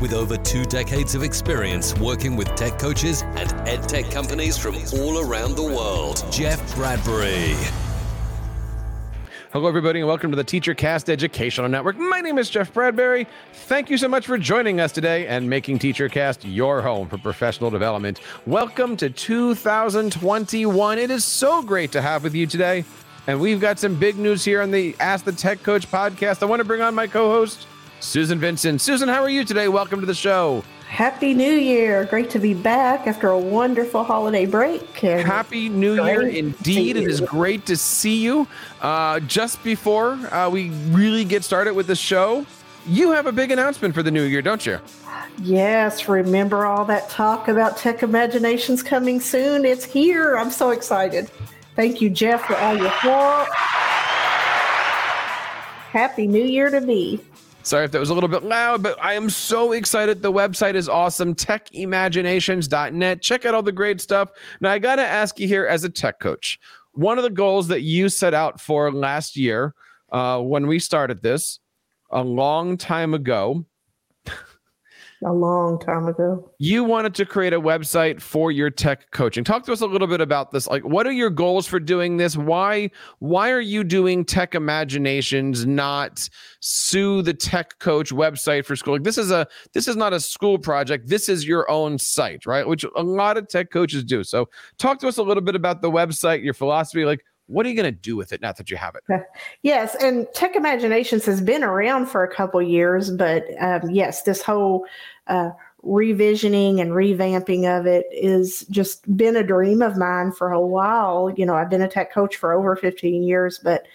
with over two decades of experience working with tech coaches and ed tech companies from all around the world, Jeff Bradbury. Hello, everybody, and welcome to the TeacherCast Educational Network. My name is Jeff Bradbury. Thank you so much for joining us today and making TeacherCast your home for professional development. Welcome to 2021. It is so great to have with you today. And we've got some big news here on the Ask the Tech Coach podcast. I want to bring on my co host, Susan Vincent. Susan, how are you today? Welcome to the show. Happy New Year. Great to be back after a wonderful holiday break. And Happy New Year indeed. It is great to see you. Uh, just before uh, we really get started with the show, you have a big announcement for the new year, don't you? Yes. Remember all that talk about Tech Imaginations coming soon? It's here. I'm so excited. Thank you, Jeff, for all your work. Happy New Year to me. Sorry if that was a little bit loud, but I am so excited. The website is awesome. Techimaginations.net. Check out all the great stuff. Now, I got to ask you here as a tech coach, one of the goals that you set out for last year uh, when we started this a long time ago a long time ago. You wanted to create a website for your tech coaching. Talk to us a little bit about this. Like what are your goals for doing this? Why why are you doing Tech Imaginations not sue the tech coach website for school? Like this is a this is not a school project. This is your own site, right? Which a lot of tech coaches do. So talk to us a little bit about the website, your philosophy, like what are you going to do with it now that you have it? Yes, and Tech Imaginations has been around for a couple years, but um, yes, this whole uh, revisioning and revamping of it is just been a dream of mine for a while. You know, I've been a tech coach for over 15 years, but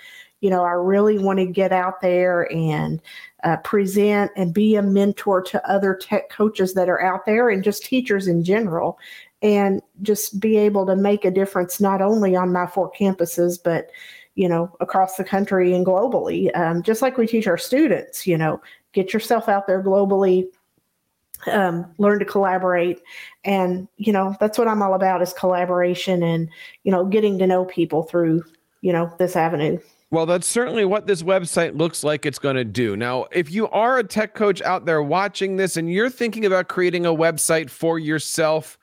you know, I really want to get out there and uh, present and be a mentor to other tech coaches that are out there and just teachers in general and just be able to make a difference not only on my four campuses but you know across the country and globally um, just like we teach our students you know get yourself out there globally um, learn to collaborate and you know that's what i'm all about is collaboration and you know getting to know people through you know this avenue well, that's certainly what this website looks like it's going to do. Now, if you are a tech coach out there watching this and you're thinking about creating a website for yourself,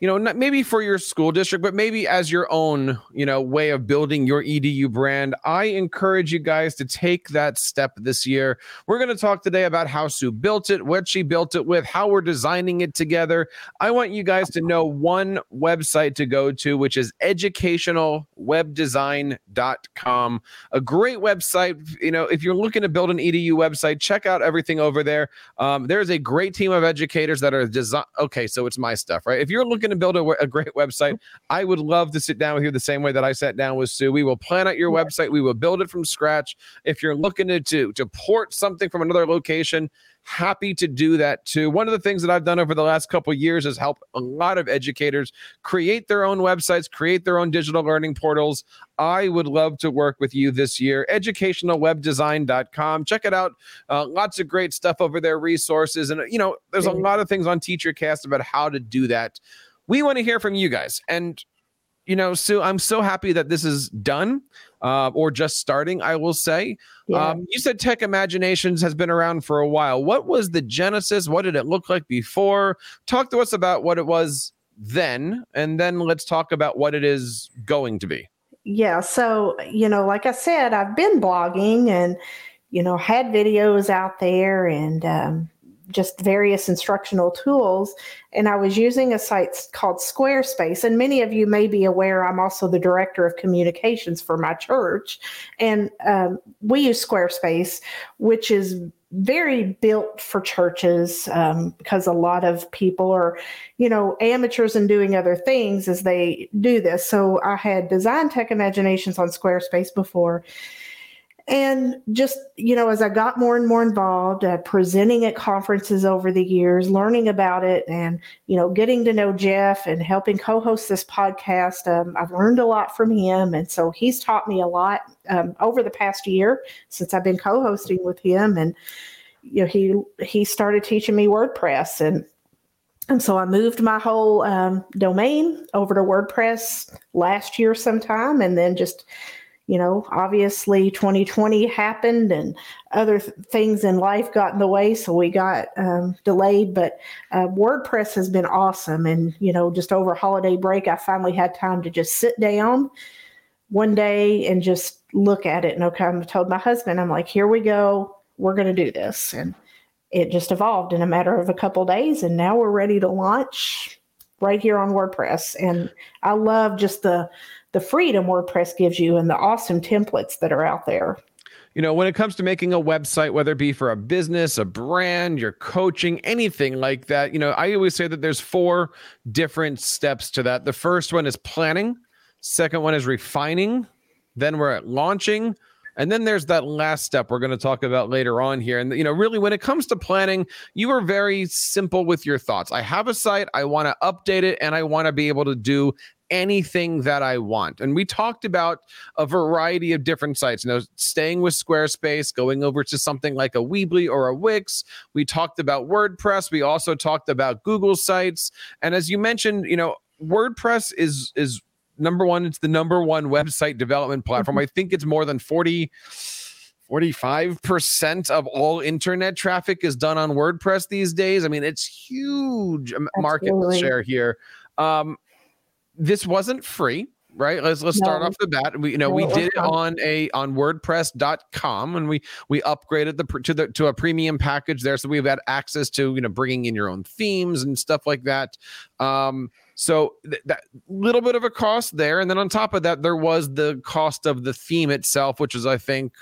you know, not maybe for your school district, but maybe as your own, you know, way of building your EDU brand. I encourage you guys to take that step this year. We're going to talk today about how Sue built it, what she built it with, how we're designing it together. I want you guys to know one website to go to, which is educationalwebdesign.com. A great website. You know, if you're looking to build an EDU website, check out everything over there. Um, there's a great team of educators that are design. Okay, so it's my stuff, right? If you're looking to build a, a, great website, I would love to sit down with you the same way that I sat down with Sue. We will plan out your website. We will build it from scratch. If you're looking to, to, to port something from another location, happy to do that too. One of the things that I've done over the last couple years is help a lot of educators create their own websites, create their own digital learning portals. I would love to work with you this year. Educationalwebdesign.com. Check it out. Uh, lots of great stuff over there, resources. And, you know, there's a lot of things on TeacherCast about how to do that. We want to hear from you guys. And you know, Sue, I'm so happy that this is done uh, or just starting, I will say. Yeah. Um, you said Tech Imaginations has been around for a while. What was the genesis? What did it look like before? Talk to us about what it was then, and then let's talk about what it is going to be. Yeah. So, you know, like I said, I've been blogging and, you know, had videos out there and, um, just various instructional tools. And I was using a site called Squarespace. And many of you may be aware I'm also the director of communications for my church. And um, we use Squarespace, which is very built for churches um, because a lot of people are, you know, amateurs and doing other things as they do this. So I had designed Tech Imaginations on Squarespace before and just you know as i got more and more involved uh, presenting at conferences over the years learning about it and you know getting to know jeff and helping co-host this podcast um, i've learned a lot from him. And so he's taught me a lot um, over the past year since i've been co-hosting with him. And you know he he started teaching me wordpress. And and so I moved my whole um, domain over to WordPress last year sometime, and then just you know, obviously 2020 happened and other th- things in life got in the way, so we got um, delayed. But uh, WordPress has been awesome. And, you know, just over holiday break, I finally had time to just sit down one day and just look at it. And okay, I told my husband, I'm like, here we go. We're going to do this. And it just evolved in a matter of a couple days. And now we're ready to launch right here on WordPress. And I love just the, the freedom WordPress gives you and the awesome templates that are out there. You know, when it comes to making a website, whether it be for a business, a brand, your coaching, anything like that, you know, I always say that there's four different steps to that. The first one is planning, second one is refining, then we're at launching, and then there's that last step we're going to talk about later on here. And, you know, really, when it comes to planning, you are very simple with your thoughts. I have a site, I want to update it, and I want to be able to do anything that I want. And we talked about a variety of different sites, you know, staying with Squarespace, going over to something like a Weebly or a Wix. We talked about WordPress. We also talked about Google sites. And as you mentioned, you know, WordPress is is number one, it's the number one website development platform. Mm-hmm. I think it's more than 40 45% of all internet traffic is done on WordPress these days. I mean, it's huge market share here. Um, this wasn't free right? Let's let's no. start off the bat. We you know no, we did it on a on wordpress.com and we we upgraded the to the to a premium package there. So we've had access to you know bringing in your own themes and stuff like that. Um so th- that little bit of a cost there. And then on top of that there was the cost of the theme itself which is i think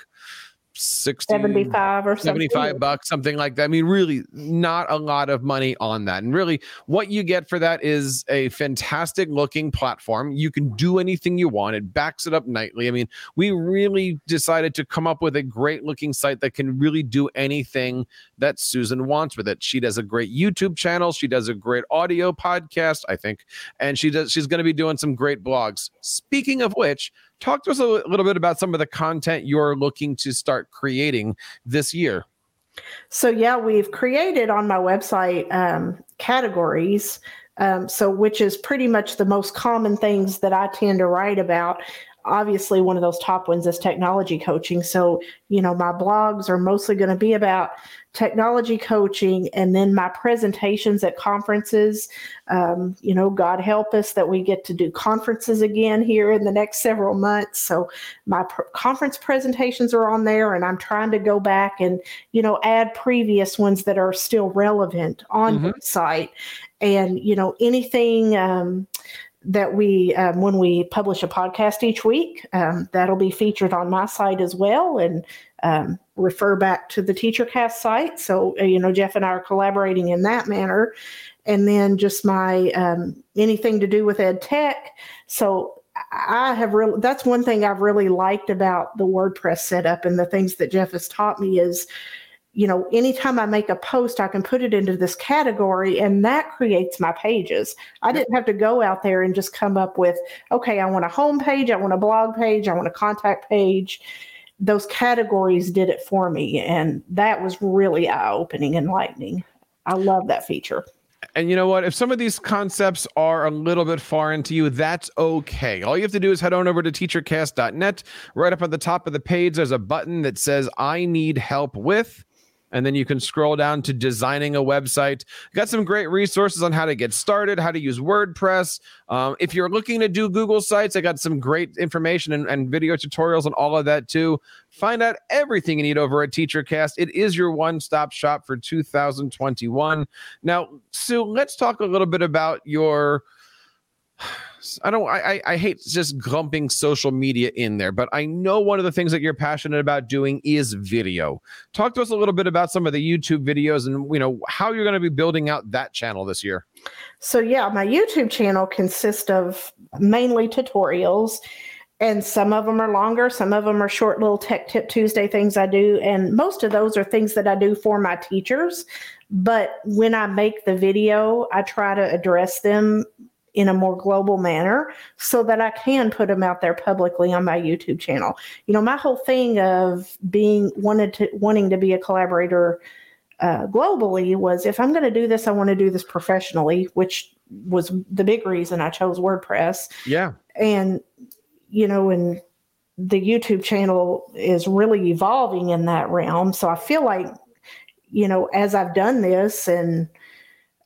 60 75 or 75 bucks something like that. I mean really not a lot of money on that. And really what you get for that is a fantastic looking platform. You can do anything you want. It backs it up nightly. I mean we really decided to come up with a great looking site that can really do anything that susan wants with it. She does a great youtube channel. She does a great audio podcast i think. And she does she's going to be doing some great blogs. Speaking of which Talk to us a little bit about some of the content you're looking to start creating this year. So, yeah, we've created on my website um, categories. Um, so, which is pretty much the most common things that I tend to write about obviously one of those top ones is technology coaching so you know my blogs are mostly going to be about technology coaching and then my presentations at conferences. Um, you know god help us that we get to do conferences again here in the next several months. So my pr- conference presentations are on there and i'm trying to go back and you know add previous ones that are still relevant on mm-hmm. the site. And you know anything um, that we um, when we publish a podcast each week um, that'll be featured on my site as well. And um, refer back to the teachercast site so uh, you know jeff and i are collaborating in that manner and then just my um, anything to do with ed tech so i have really that's one thing i've really liked about the wordpress setup and the things that jeff has taught me is you know, anytime I make a post, I can put it into this category and that creates my pages. I didn't have to go out there and just come up with, okay, I want a home page, I want a blog page, I want a contact page. Those categories did it for me. And that was really eye opening and enlightening. I love that feature. And you know what? If some of these concepts are a little bit foreign to you, that's okay. All you have to do is head on over to teachercast.net. Right up at the top of the page, there's a button that says, I need help with and then you can scroll down to designing a website. Got some great resources on how to get started, how to use WordPress. Um, if you're looking to do Google sites, I got some great information and, and video tutorials on all of that too. Find out everything you need over at TeacherCast. It is your one stop shop for 2021. Now, Sue, let's talk a little bit about your I don't I I hate just grumping social media in there, but I know one of the things that you're passionate about doing is video. Talk to us a little bit about some of the YouTube videos and you know how you're going to be building out that channel this year. So yeah, my YouTube channel consists of mainly tutorials and some of them are longer some of them are short little tech tip tuesday things i do and most of those are things that i do for my teachers but when i make the video i try to address them in a more global manner so that i can put them out there publicly on my youtube channel. You know my whole thing of being wanted to wanting to be a collaborator uh, globally was if i'm going to do this i want to do this professionally which was the big reason i chose wordpress. Yeah. and you know and the youtube channel is really evolving in that realm. So i feel like you know as i've done this and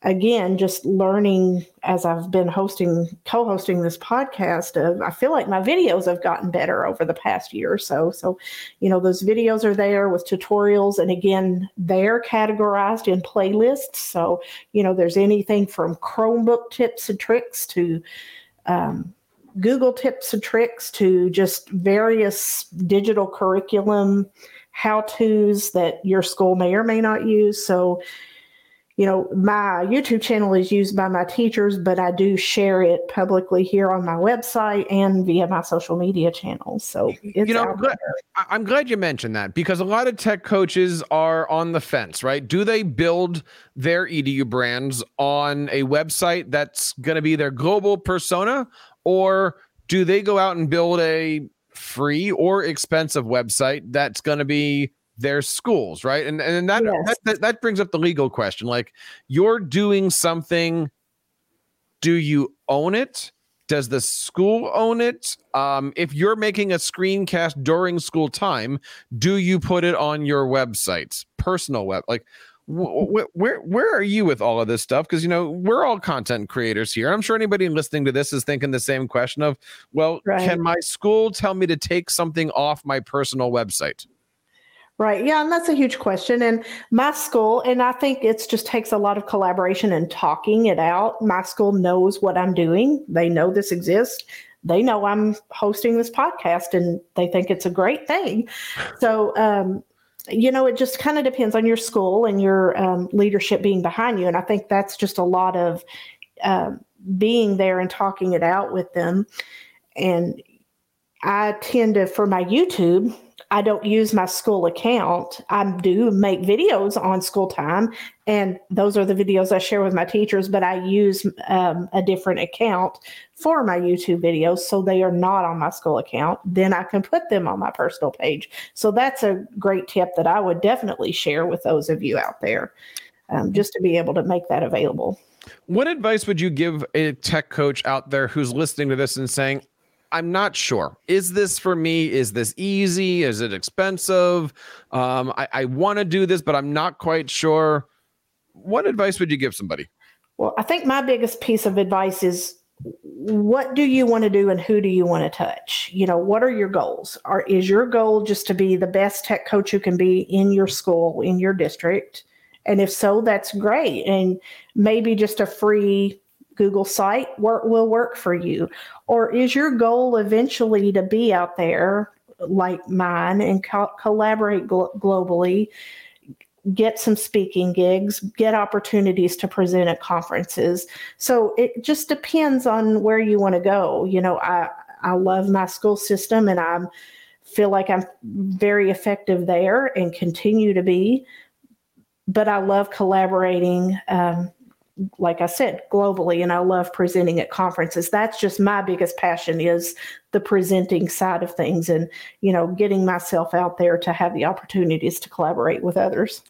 again just learning as i've been hosting co-hosting this podcast i feel like my videos have gotten better over the past year or so so you know those videos are there with tutorials and again they're categorized in playlists so you know there's anything from chromebook tips and tricks to um, Google tips and tricks to just various digital curriculum how to's that your school may or may not use. So, you know, my YouTube channel is used by my teachers, but I do share it publicly here on my website and via my social media channels. So, it's you know, I'm glad, I'm glad you mentioned that because a lot of tech coaches are on the fence, right? Do they build their EDU brands on a website that's going to be their global persona, or do they go out and build a free or expensive website that's going to be their schools, right? And and that, Yes. that that that brings up the legal question. Like, you're doing something. Do you own it? Does the school own it? Um, if you're making a screencast during school time, do you put it on your website, personal web? Like, wh- wh- where where are you with all of this stuff? Because you know we're all content creators here. I'm sure anybody listening to this is thinking the same question of, well, Right. can my school tell me to take something off my personal website? Right. Yeah. And that's a huge question. And my school, and I think it just takes a lot of collaboration and talking it out. My school knows what I'm doing, they know this exists. They know I'm hosting this podcast and they think it's a great thing. So, um, you know, it just kind of depends on your school and your um, leadership being behind you. And I think that's just a lot of um, being there and talking it out with them. And I tend to, for my YouTube, I don't use my school account. I do make videos on school time, and those are the videos I share with my teachers, but I use um, a different account for my YouTube videos. So they are not on my school account. Then I can put them on my personal page. So that's a great tip that I would definitely share with those of you out there, um, just to be able to make that available. What advice would you give a tech coach out there who's listening to this and saying, I'm not sure. Is this for me? Is this easy? Is it expensive? Um, I, I want to do this, but I'm not quite sure. What advice would you give somebody? Well, I think my biggest piece of advice is what do you want to do and who do you want to touch? You know, what are your goals? Are is your goal just to be the best tech coach you can be in your school, in your district? And if so, that's great. And maybe just a free Google site work will work for you. Or is your goal eventually to be out there like mine and co- collaborate glo- globally get some speaking gigs, get opportunities to present at conferences. So it just depends on where you want to go. You know, I I love my school system and I feel like I'm very effective there and continue to be. But I love collaborating, um, like I said, globally, and I love presenting at conferences. That's just my biggest passion is the presenting side of things, and you know, getting myself out there to have the opportunities to collaborate with others.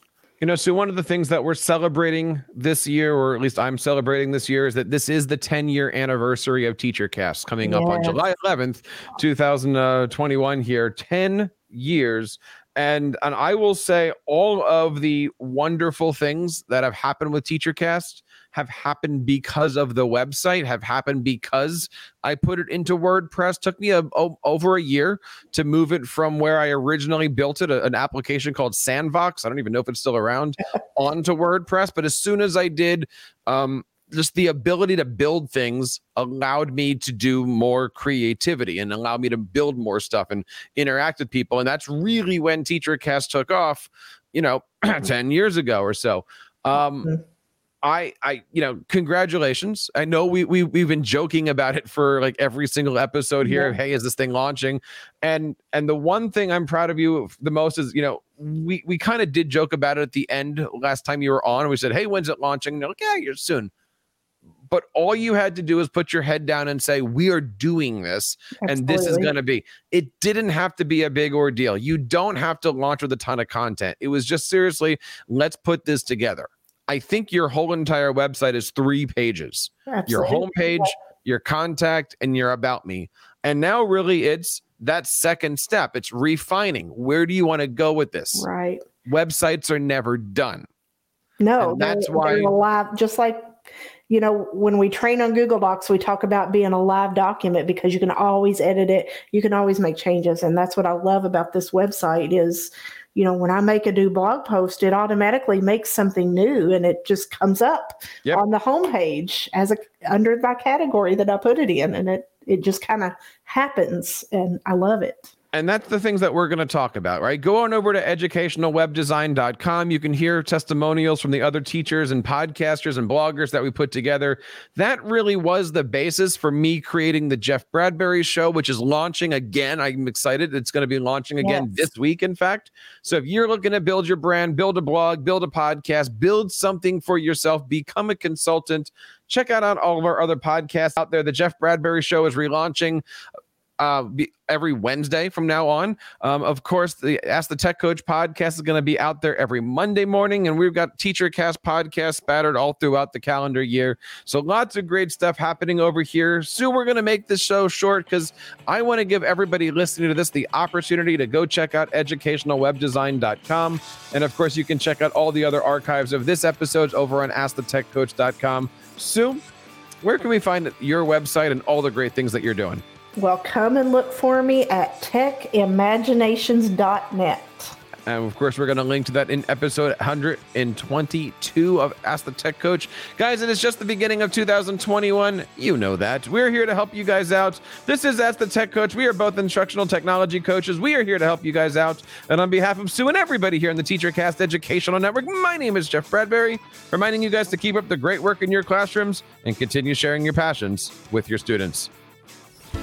You know, so one of the things that we're celebrating this year, or at least I'm celebrating this year, is that this is the 10 year anniversary of TeacherCast coming up on July 11th, 2021 here. 10 years. And and I will say all of the wonderful things that have happened with TeacherCast have happened because of the website, have happened because I put it into WordPress. Took me a, o- over a year to move it from where I originally built it, a- an application called Sandvox. I don't even know if it's still around, onto WordPress. But as soon as I did, um, just the ability to build things allowed me to do more creativity and allowed me to build more stuff and interact with people. And that's really when TeacherCast took off, you know, 10 years ago or so. Um, Mhm. I, I, you know, congratulations. I know we we we've been joking about it for like every single episode here. Yeah. Hey, is this thing launching? And and the one thing I'm proud of you the most is, you know, we we kind of did joke about it at the end last time you were on. We said, hey, when's it launching? And they're like, yeah, you're soon. But all you had to do is put your head down and say, we are doing this, Absolutely. and this is going to be. It didn't have to be a big ordeal. You don't have to launch with a ton of content. It was just seriously, let's put this together I think your whole entire website is three pages Absolutely. your homepage, your contact, and your about me. And now, really, it's that second step. It's refining. Where do you want to go with this? Right. Websites are never done. No, and that's why live, just like you know, when we train on Google Docs, we talk about being a live document because you can always edit it, you can always make changes, and that's what I love about this website is you know, when I make a new blog post, it automatically makes something new and it just comes up yep. on the homepage as a under my category that I put it in. And it it just kind of happens and I love it and that's the things that we're going to talk about, right? Go on over to educationalwebdesign.com. You can hear testimonials from the other teachers and podcasters and bloggers that we put together. That really was the basis for me creating the Jeff Bradbury show, which is launching again. I'm excited. It's going to be launching again yes. this week, in fact. So if you're looking to build your brand, build a blog, build a podcast, build something for yourself, become a consultant, check out all of our other podcasts out there. The Jeff Bradbury show is relaunching uh, every Wednesday from now on. Um, of course, the Ask the Tech Coach podcast is going to be out there every Monday morning, and we've got Teacher Cast podcasts spattered all throughout the calendar year. So lots of great stuff happening over here. Soon we're going to make this show short because I want to give everybody listening to this the opportunity to go check out educationalwebdesign.com. And of course, you can check out all the other archives of this episode over on AskTheTechCoach.com. Sue, where can we find your website and all the great things that you're doing? Well, come and look for me at techimaginations.net. And of course, we're going to link to that in episode 122 of Ask the Tech Coach. Guys, it is just the beginning of 2021. You know that. We're here to help you guys out. This is Ask the Tech Coach. We are both instructional technology coaches. We are here to help you guys out. And on behalf of Sue and everybody here in the TeacherCast Educational Network, my name is Jeff Bradbury, reminding you guys to keep up the great work in your classrooms and continue sharing your passions with your students.